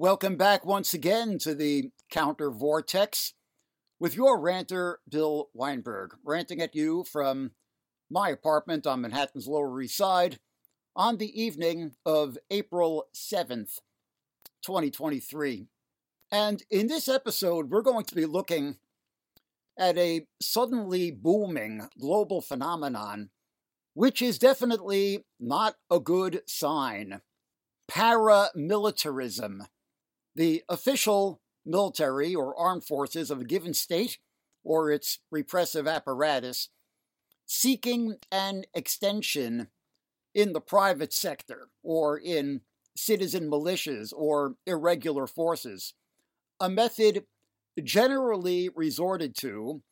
Welcome back once again to the CounterVortex with your ranter, Bill Weinberg, ranting at you from my apartment on Manhattan's Lower East Side on the evening of April 7th, 2023. And in this episode, we're going to be looking at a suddenly booming global phenomenon, which is definitely not a good sign paramilitarism the official military or armed forces of a given state or its repressive apparatus seeking an extension in the private sector or in citizen militias or irregular forces, a method generally resorted to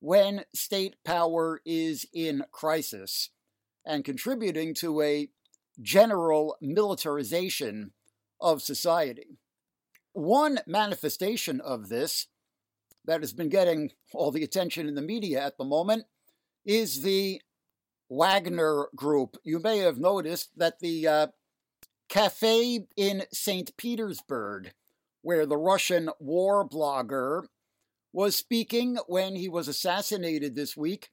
when state power is in crisis and contributing to a general militarization of society. One manifestation of this that has been getting all the attention in the media at the moment is the Wagner Group. You may have noticed that the uh, cafe in St. Petersburg, where the Russian war blogger was speaking when he was assassinated this week,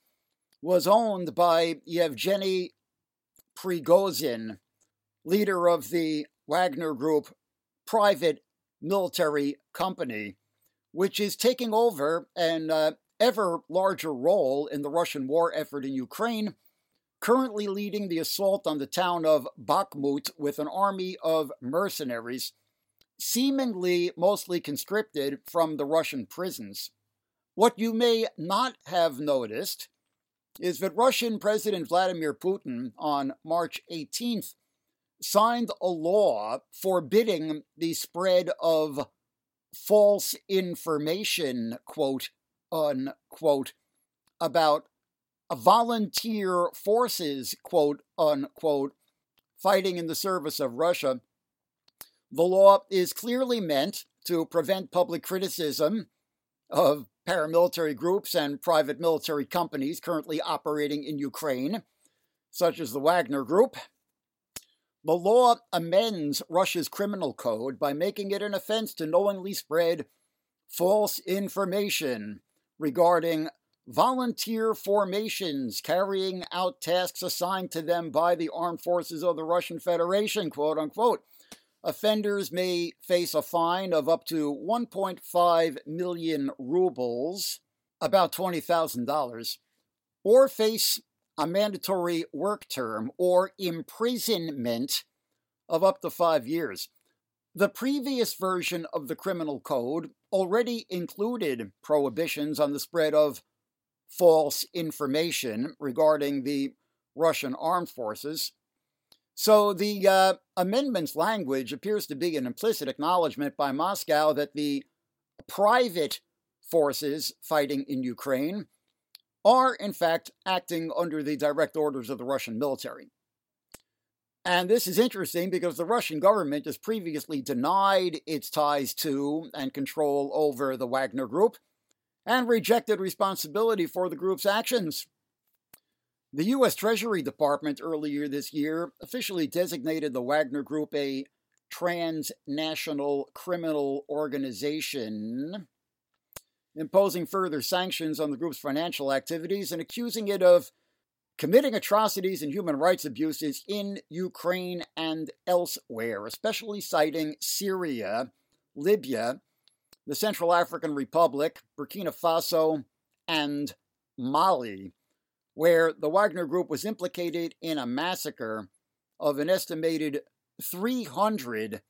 was owned by Yevgeny Prigozhin, leader of the Wagner Group private military company, which is taking over an uh, ever larger role in the Russian war effort in Ukraine, currently leading the assault on the town of Bakhmut with an army of mercenaries, seemingly mostly conscripted from the Russian prisons. What you may not have noticed is that Russian President Vladimir Putin on March 18th signed a law forbidding the spread of false information, quote unquote, about volunteer forces, quote unquote, fighting in the service of Russia. The law is clearly meant to prevent public criticism of paramilitary groups and private military companies currently operating in Ukraine, such as the Wagner Group, the law amends Russia's criminal code by making it an offense to knowingly spread false information regarding volunteer formations carrying out tasks assigned to them by the armed forces of the Russian Federation, quote unquote. Offenders may face a fine of up to 1.5 million rubles, about $20,000, or face a mandatory work term or imprisonment of up to five years. The previous version of the criminal code already included prohibitions on the spread of false information regarding the Russian armed forces. So the uh, amendment's language appears to be an implicit acknowledgement by Moscow that the private forces fighting in Ukraine are, in fact, acting under the direct orders of the Russian military. And this is interesting because the Russian government has previously denied its ties to and control over the Wagner Group and rejected responsibility for the group's actions. The U.S. Treasury Department earlier this year officially designated the Wagner Group a transnational criminal organization imposing further sanctions on the group's financial activities and accusing it of committing atrocities and human rights abuses in Ukraine and elsewhere, especially citing Syria, Libya, the Central African Republic, Burkina Faso, and Mali, where the Wagner Group was implicated in a massacre of an estimated 300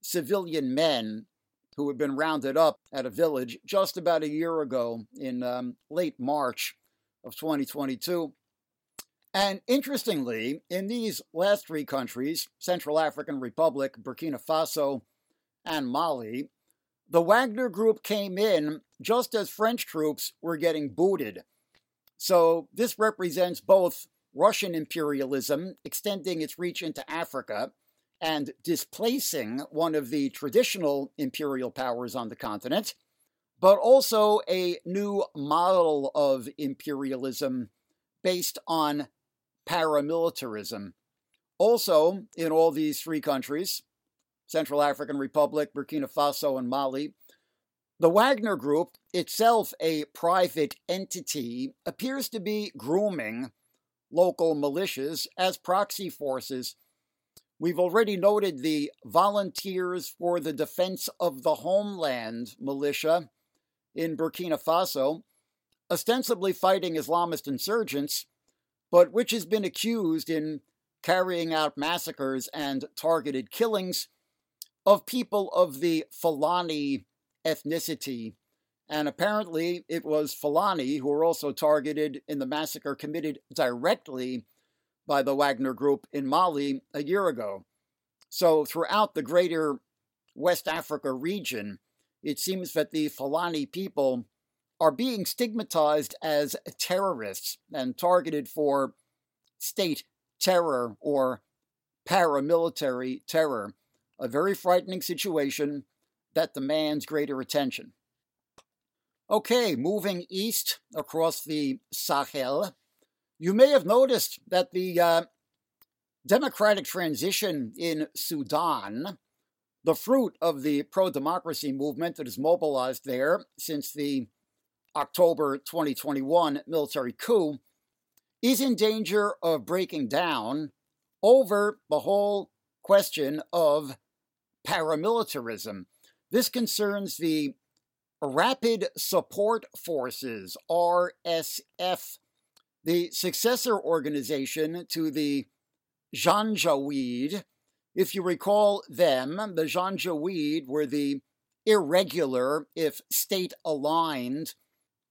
civilian men who had been rounded up at a village just about a year ago in um, late March of 2022. And interestingly, in these last three countries, Central African Republic, Burkina Faso, and Mali, the Wagner group came in just as French troops were getting booted. So this represents both Russian imperialism extending its reach into Africa and displacing one of the traditional imperial powers on the continent, but also a new model of imperialism based on paramilitarism. Also, in all these three countries, Central African Republic, Burkina Faso, and Mali. The Wagner Group, itself a private entity, appears to be grooming local militias as proxy forces. We've already noted the Volunteers for the Defense of the Homeland militia in Burkina Faso, ostensibly fighting Islamist insurgents, but which has been accused in carrying out massacres and targeted killings of people of the Fulani ethnicity. And apparently, it was Fulani who were also targeted in the massacre committed directly by the Wagner Group in Mali a year ago. So, throughout the greater West Africa region, it seems that the Fulani people are being stigmatized as terrorists and targeted for state terror or paramilitary terror. A very frightening situation that demands greater attention. Okay, moving east across the Sahel, you may have noticed that the uh, democratic transition in Sudan, the fruit of the pro democracy movement that is mobilized there since the October 2021 military coup, is in danger of breaking down over the whole question of paramilitarism. This concerns the Rapid Support Forces, RSF, the successor organization to the Janjaweed. If you recall them, the Janjaweed were the irregular, if state aligned,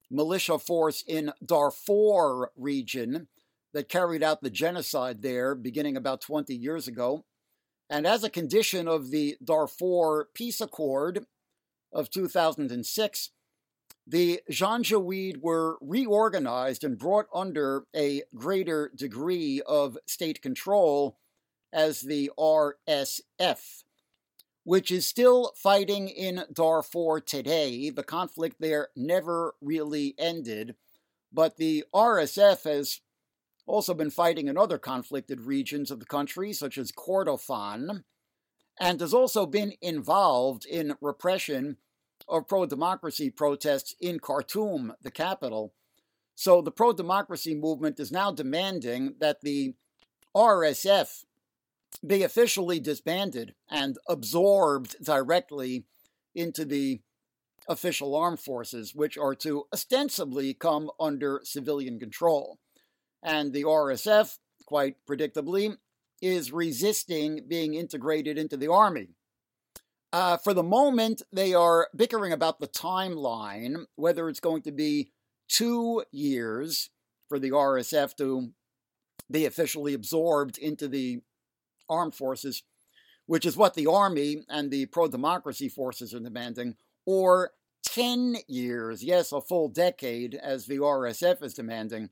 militia force in Darfur region that carried out the genocide there beginning about 20 years ago. And as a condition of the Darfur Peace Accord of 2006, the Janjaweed were reorganized and brought under a greater degree of state control as the RSF, which is still fighting in Darfur today. The conflict there never really ended, but the RSF has also been fighting in other conflicted regions of the country, such as Kordofan, and has also been involved in repression of pro democracy protests in Khartoum, the capital. So the pro democracy movement is now demanding that the RSF be officially disbanded and absorbed directly into the official armed forces, which are to ostensibly come under civilian control. And the RSF, quite predictably, is resisting being integrated into the army. Uh, for the moment, they are bickering about the timeline, whether it's going to be two years for the RSF to be officially absorbed into the armed forces, which is what the army and the pro democracy forces are demanding, or 10 years, yes, a full decade, as the RSF is demanding.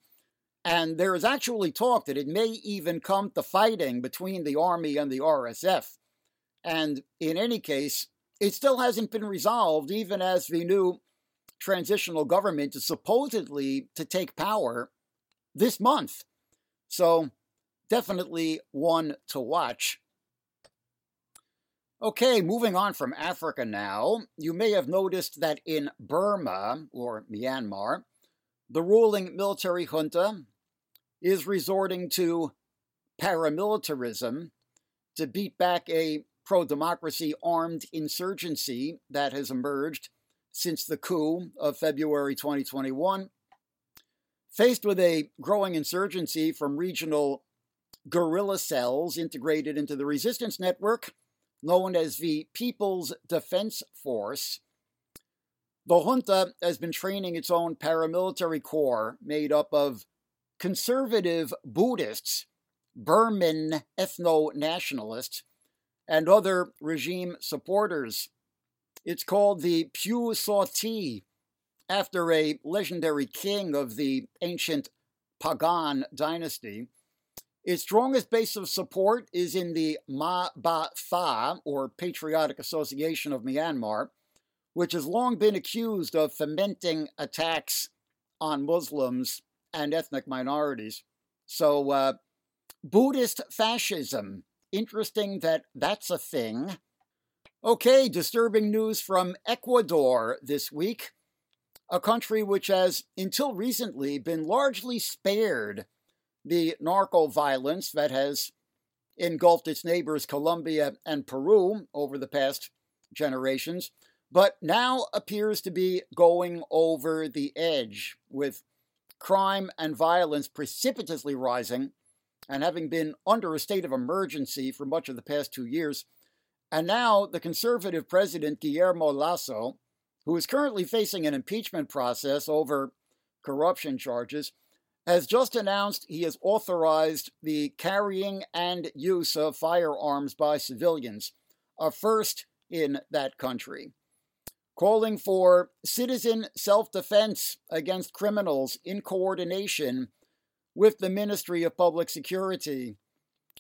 And there is actually talk that it may even come to fighting between the Army and the RSF. And in any case, it still hasn't been resolved, even as the new transitional government is supposedly to take power this month. So, definitely one to watch. Okay, moving on from Africa now, you may have noticed that in Burma, or Myanmar, the ruling military junta is resorting to paramilitarism to beat back a pro democracy armed insurgency that has emerged since the coup of February 2021. Faced with a growing insurgency from regional guerrilla cells integrated into the resistance network known as the People's Defense Force, the junta has been training its own paramilitary corps made up of conservative Buddhists, Burman ethno nationalists, and other regime supporters. It's called the Pyu Saw Htee, after a legendary king of the ancient Pagan dynasty. Its strongest base of support is in the Ma Ba Tha, or Patriotic Association of Myanmar, which has long been accused of fomenting attacks on Muslims and ethnic minorities. So, uh, Buddhist fascism, interesting that that's a thing. Okay, disturbing news from Ecuador this week, a country which has, until recently, been largely spared the narco violence that has engulfed its neighbors Colombia and Peru over the past generations, but now appears to be going over the edge with crime and violence precipitously rising and having been under a state of emergency for much of the past two years. And now the conservative president, Guillermo Lasso, who is currently facing an impeachment process over corruption charges, has just announced he has authorized the carrying and use of firearms by civilians, a first in that country, calling for citizen self defense against criminals in coordination with the Ministry of Public Security,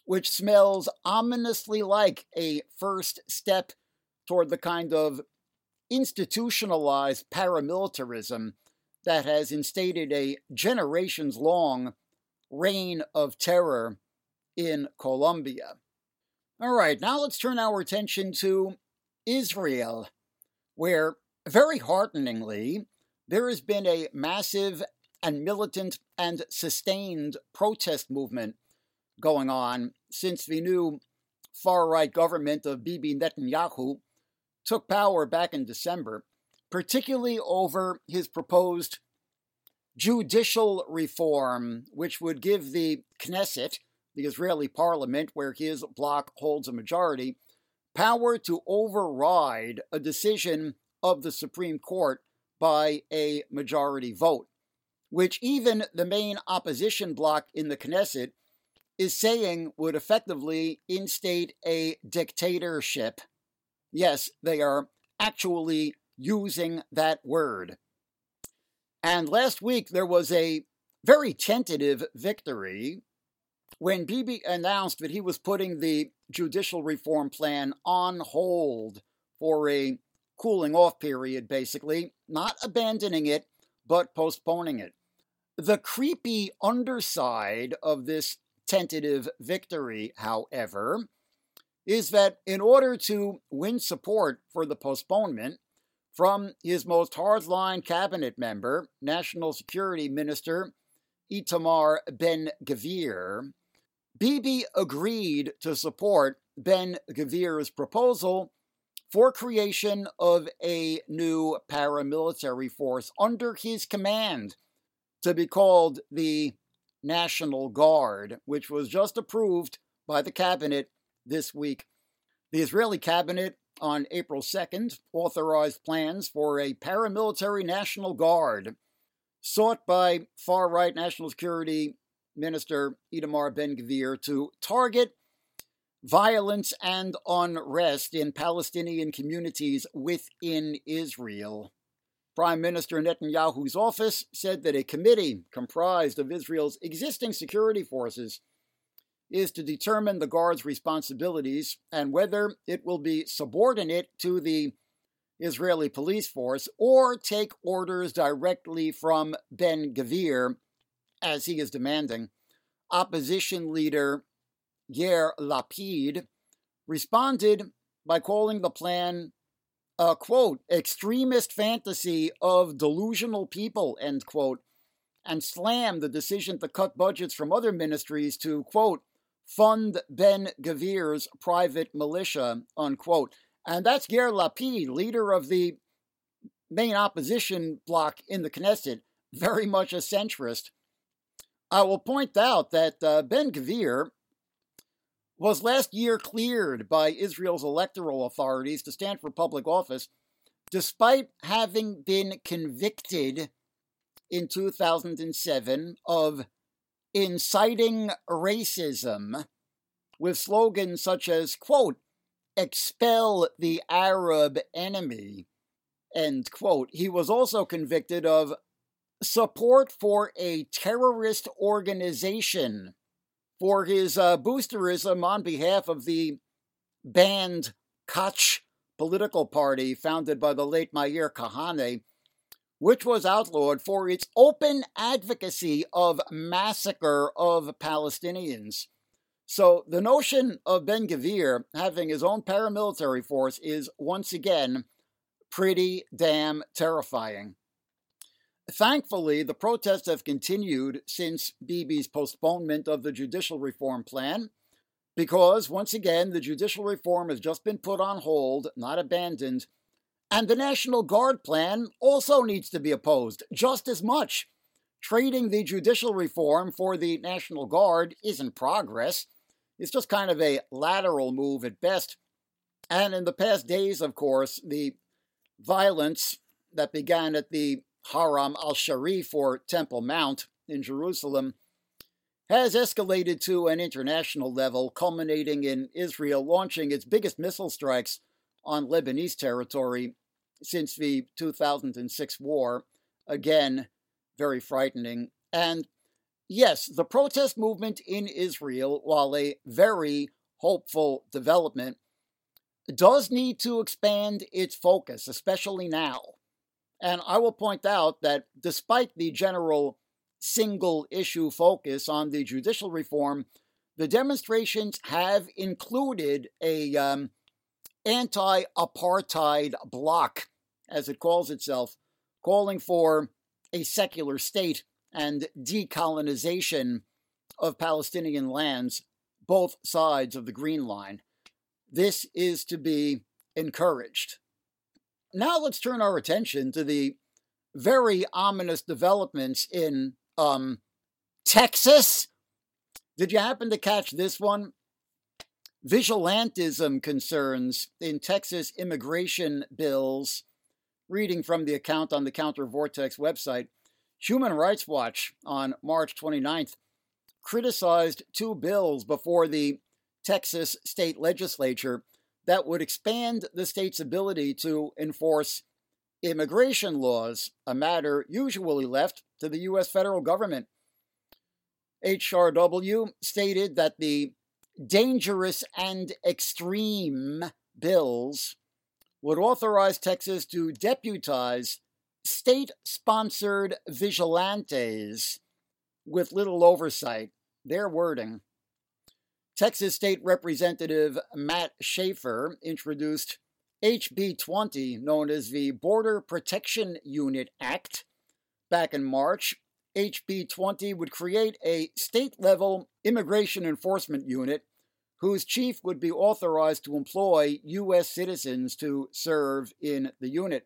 which smells ominously like a first step toward the kind of institutionalized paramilitarism that has instated a generations long reign of terror in Colombia. All right, now let's turn our attention to Israel, where very hearteningly, there has been a massive and militant and sustained protest movement going on since the new far right government of Bibi Netanyahu took power back in December particularly over his proposed judicial reform, which would give the Knesset, the Israeli parliament, where his bloc holds a majority, power to override a decision of the Supreme Court by a majority vote, which even the main opposition bloc in the Knesset is saying would effectively instate a dictatorship. Yes, they are actually using that word. And last week there was a very tentative victory when Bibi announced that he was putting the judicial reform plan on hold for a cooling off period, basically, not abandoning it, but postponing it. The creepy underside of this tentative victory, however, is that in order to win support for the postponement, from his most hardline cabinet member, National Security Minister Itamar Ben Gvir, Bibi agreed to support Ben Gvir's proposal for creation of a new paramilitary force under his command to be called the National Guard, which was just approved by the cabinet this week. The Israeli cabinet on April 2nd authorized plans for a paramilitary National Guard sought by far right National Security Minister Itamar Ben Gvir to target violence and unrest in Palestinian communities within Israel. Prime Minister Netanyahu's office said that a committee comprised of Israel's existing security forces is to determine the guard's responsibilities and whether it will be subordinate to the Israeli police force or take orders directly from Ben Gvir, as he is demanding. Opposition leader Yair Lapid responded by calling the plan a quote extremist fantasy of delusional people end quote and slammed the decision to cut budgets from other ministries to quote fund Ben Gvir's private militia, unquote. And that's Yair Lapid, leader of the main opposition bloc in the Knesset, very much a centrist. I will point out that uh, Ben Gvir was last year cleared by Israel's electoral authorities to stand for public office, despite having been convicted in 2007 of inciting racism with slogans such as, quote, expel the Arab enemy, end quote. He was also convicted of support for a terrorist organization for his uh, boosterism on behalf of the banned Kach political party founded by the late Meir Kahane, which was outlawed for its open advocacy of massacre of Palestinians. So the notion of Ben Gvir having his own paramilitary force is once again pretty damn terrifying. Thankfully, the protests have continued since Bibi's postponement of the judicial reform plan, because once again, the judicial reform has just been put on hold, not abandoned, and the National Guard plan also needs to be opposed just as much. Trading the judicial reform for the National Guard isn't progress. It's just kind of a lateral move at best. And in the past days, of course, the violence that began at the Haram al Sharif or Temple Mount in Jerusalem has escalated to an international level, culminating in Israel launching its biggest missile strikes on Lebanese territory since the 2006 war. Again, very frightening. And yes, the protest movement in Israel, while a very hopeful development, does need to expand its focus, especially now. And I will point out that despite the general single issue focus on the judicial reform, the demonstrations have included a um, anti-apartheid bloc, as it calls itself, calling for a secular state and decolonization of Palestinian lands, both sides of the Green Line. This is to be encouraged. Now let's turn our attention to the very ominous developments in um, Texas. Did you happen to catch this one? Vigilantism concerns in Texas immigration bills. Reading from the account on the CounterVortex website, Human Rights Watch on March 29th criticized two bills before the Texas state legislature that would expand the state's ability to enforce immigration laws, a matter usually left to the U.S. federal government. HRW stated that the dangerous and extreme bills would authorize Texas to deputize state sponsored vigilantes with little oversight. Their wording. Texas State Representative Matt Schaefer introduced HB 20, known as the Border Protection Unit Act, back in March. HB 20 would create a state level immigration enforcement unit whose chief would be authorized to employ U.S. citizens to serve in the unit.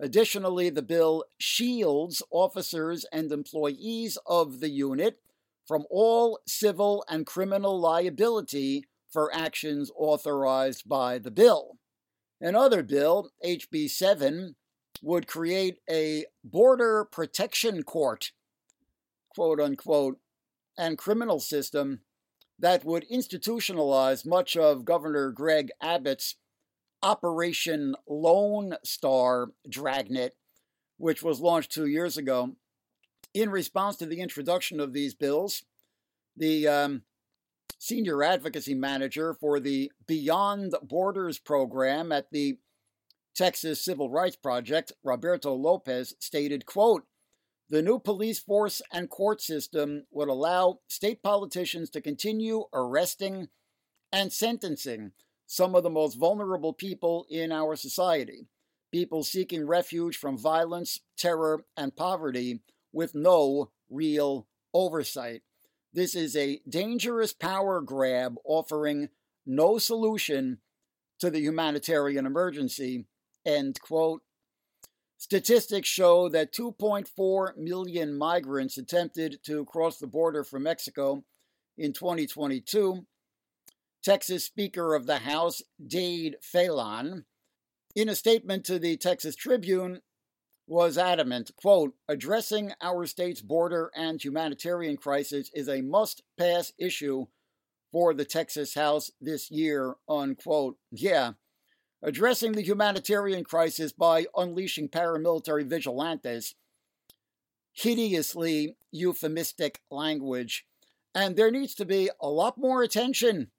Additionally, the bill shields officers and employees of the unit from all civil and criminal liability for actions authorized by the bill. Another bill, HB 7, would create a border protection court, quote unquote, and criminal system that would institutionalize much of Governor Greg Abbott's Operation Lone Star dragnet, which was launched two years ago. In response to the introduction of these bills, the um, senior advocacy manager for the Beyond Borders program at the Texas Civil Rights Project, Roberto Lopez, stated, quote, the new police force and court system would allow state politicians to continue arresting and sentencing some of the most vulnerable people in our society, people seeking refuge from violence, terror, and poverty with no real oversight. This is a dangerous power grab offering no solution to the humanitarian emergency. End quote. Statistics show that 2.4 million migrants attempted to cross the border from Mexico in 2022. Texas Speaker of the House, Dade Phelan, in a statement to the Texas Tribune, was adamant, quote, addressing our state's border and humanitarian crisis is a must pass issue for the Texas House this year, unquote. Yeah, addressing the humanitarian crisis by unleashing paramilitary vigilantes. Hideously euphemistic language. And there needs to be a lot more attention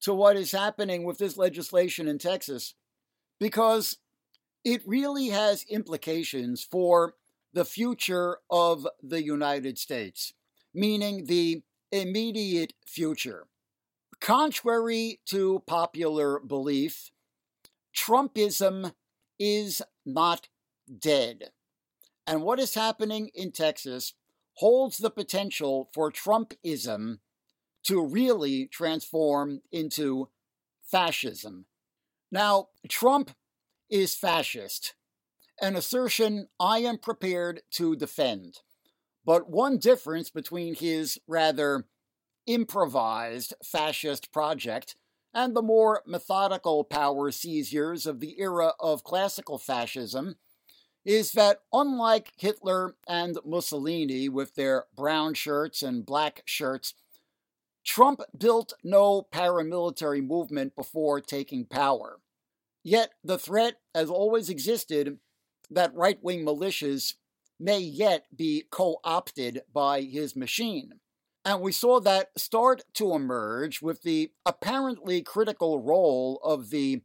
to what is happening with this legislation in Texas because it really has implications for the future of the United States, meaning the immediate future. Contrary to popular belief, Trumpism is not dead. And what is happening in Texas holds the potential for Trumpism to really transform into fascism. Now, Trump is fascist, an assertion I am prepared to defend. But one difference between his rather improvised fascist project and the more methodical power seizures of the era of classical fascism is that unlike Hitler and Mussolini with their brown shirts and black shirts, Trump built no paramilitary movement before taking power. Yet the threat has always existed that right wing militias may yet be co opted by his machine. And we saw that start to emerge with the apparently critical role of the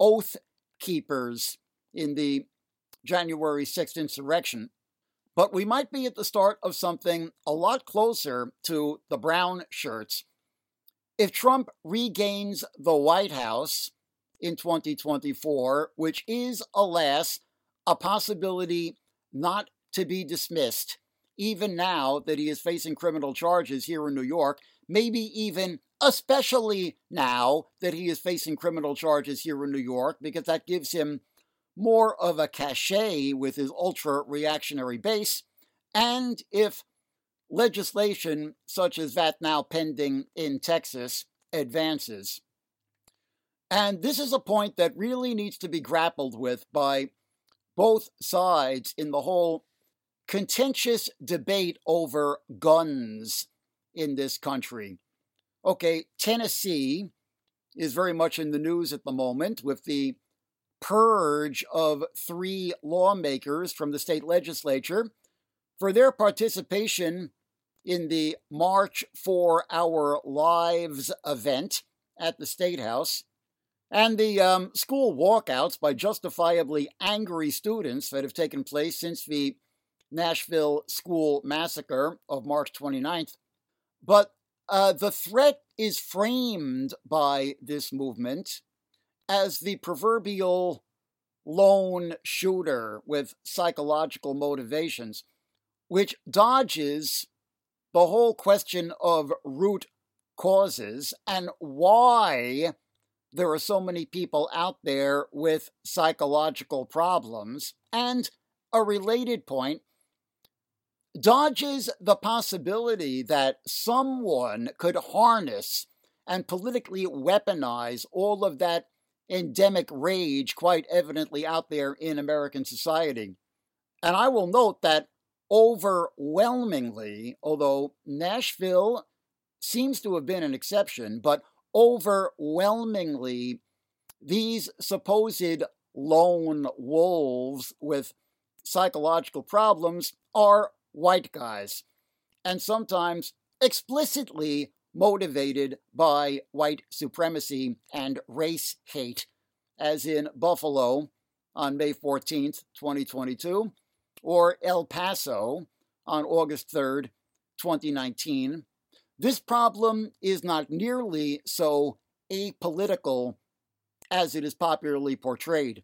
Oath Keepers in the January 6th insurrection. But we might be at the start of something a lot closer to the brown shirts. If Trump regains the White House in 2024, which is, alas, a possibility not to be dismissed, even now that he is facing criminal charges here in New York, maybe even especially now that he is facing criminal charges here in New York, because that gives him more of a cachet with his ultra reactionary base, and if legislation such as that now pending in Texas advances. And this is a point that really needs to be grappled with by both sides in the whole contentious debate over guns in this country. Okay, Tennessee is very much in the news at the moment with the purge of three lawmakers from the state legislature for their participation in the March for Our Lives event at the State House, and the um, school walkouts by justifiably angry students that have taken place since the Nashville school massacre of March 29th. But uh, the threat is framed by this movement as the proverbial lone shooter with psychological motivations, which dodges the whole question of root causes and why there are so many people out there with psychological problems. And a related point dodges the possibility that someone could harness and politically weaponize all of that endemic rage quite evidently out there in American society. And I will note that overwhelmingly, although Nashville seems to have been an exception, but overwhelmingly, these supposed lone wolves with psychological problems are white guys, and sometimes explicitly motivated by white supremacy and race hate, as in Buffalo on May 14th, 2022, or El Paso on August 3rd, 2019. This problem is not nearly so apolitical as it is popularly portrayed.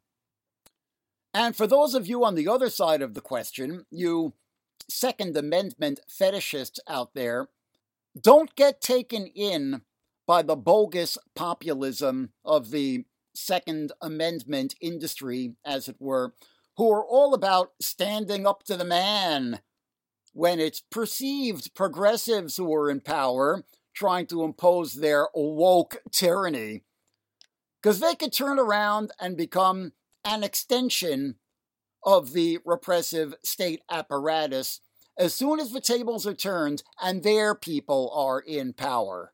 And for those of you on the other side of the question, you Second Amendment fetishists out there, don't get taken in by the bogus populism of the Second Amendment industry, as it were, who are all about standing up to the man when it's perceived progressives who are in power trying to impose their woke tyranny. Because they could turn around and become an extension of the repressive state apparatus as soon as the tables are turned and their people are in power.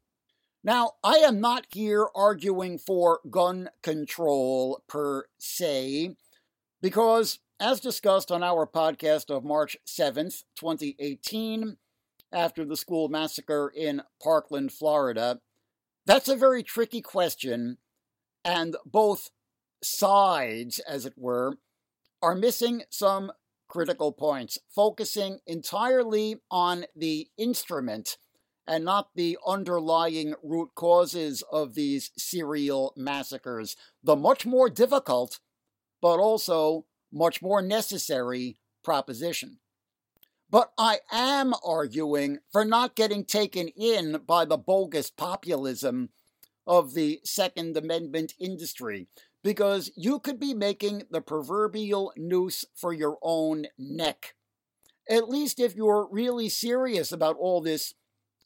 Now, I am not here arguing for gun control per se, because as discussed on our podcast of March 7th, 2018, after the school massacre in Parkland, Florida, that's a very tricky question, and both sides, as it were, are missing some critical points, focusing entirely on the instrument and not the underlying root causes of these serial massacres. The much more difficult, but also much more necessary proposition. But I am arguing for not getting taken in by the bogus populism of the Second Amendment industry, because you could be making the proverbial noose for your own neck. At least if you're really serious about all this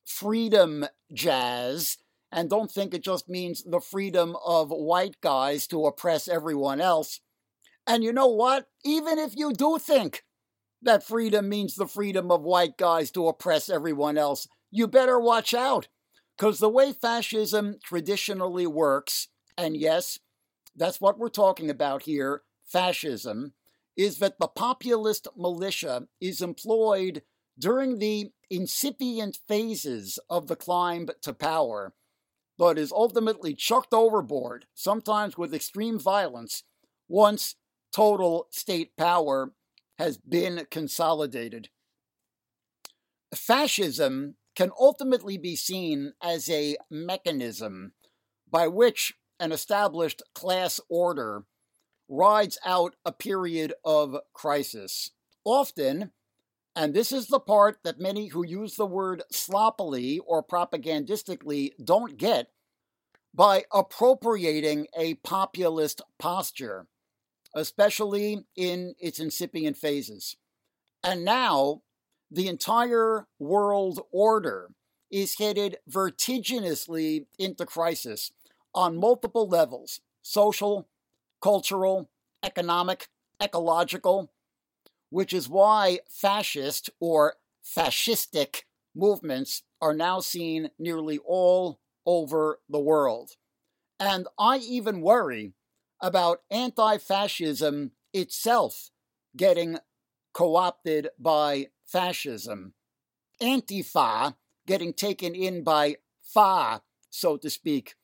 freedom jazz and don't think it just means the freedom of white guys to oppress everyone else. And you know what? Even if you do think that freedom means the freedom of white guys to oppress everyone else, you better watch out. Because the way fascism traditionally works, and yes, that's what we're talking about here fascism, is that the populist militia is employed during the incipient phases of the climb to power, but is ultimately chucked overboard, sometimes with extreme violence, once total state power has been consolidated. Fascism can ultimately be seen as a mechanism by which an established class order rides out a period of crisis. Often, and this is the part that many who use the word sloppily or propagandistically don't get by appropriating a populist posture, especially in its incipient phases. And now, the entire world order is headed vertiginously into crisis on multiple levels social, cultural, economic, ecological, which is why fascist or fascistic movements are now seen nearly all over the world. And I even worry about anti fascism itself getting co opted by fascism. Antifa getting taken in by fa, so to speak,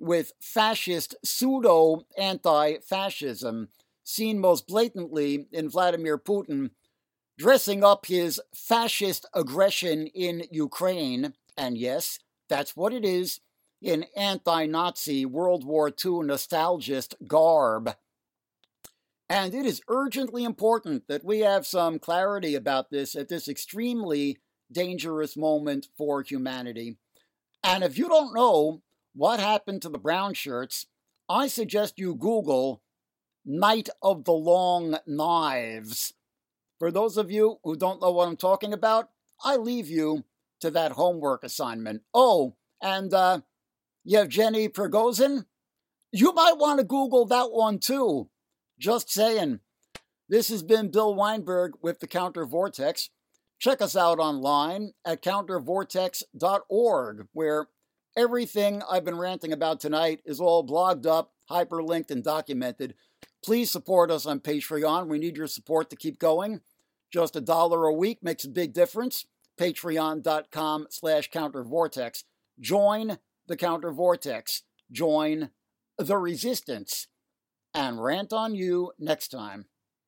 with fascist pseudo anti fascism seen most blatantly in Vladimir Putin dressing up his fascist aggression in Ukraine, and yes, that's what it is, in anti Nazi World War II nostalgist garb. And it is urgently important that we have some clarity about this at this extremely dangerous moment for humanity. And if you don't know what happened to the brown shirts, I suggest you Google Night of the Long Knives. For those of you who don't know what I'm talking about, I leave you to that homework assignment. Oh, and uh, Yevgeny Prigozhin? You might want to Google that one too. Just saying. This has been Bill Weinberg with the CounterVortex. Check us out online at countervortex.org, where everything I've been ranting about tonight is all blogged up, hyperlinked, and documented Please support us on Patreon. We need your support to keep going. Just a dollar a week makes a big difference. Patreon.com slash countervortex. Join the counter vortex. Join the resistance. And rant on you next time.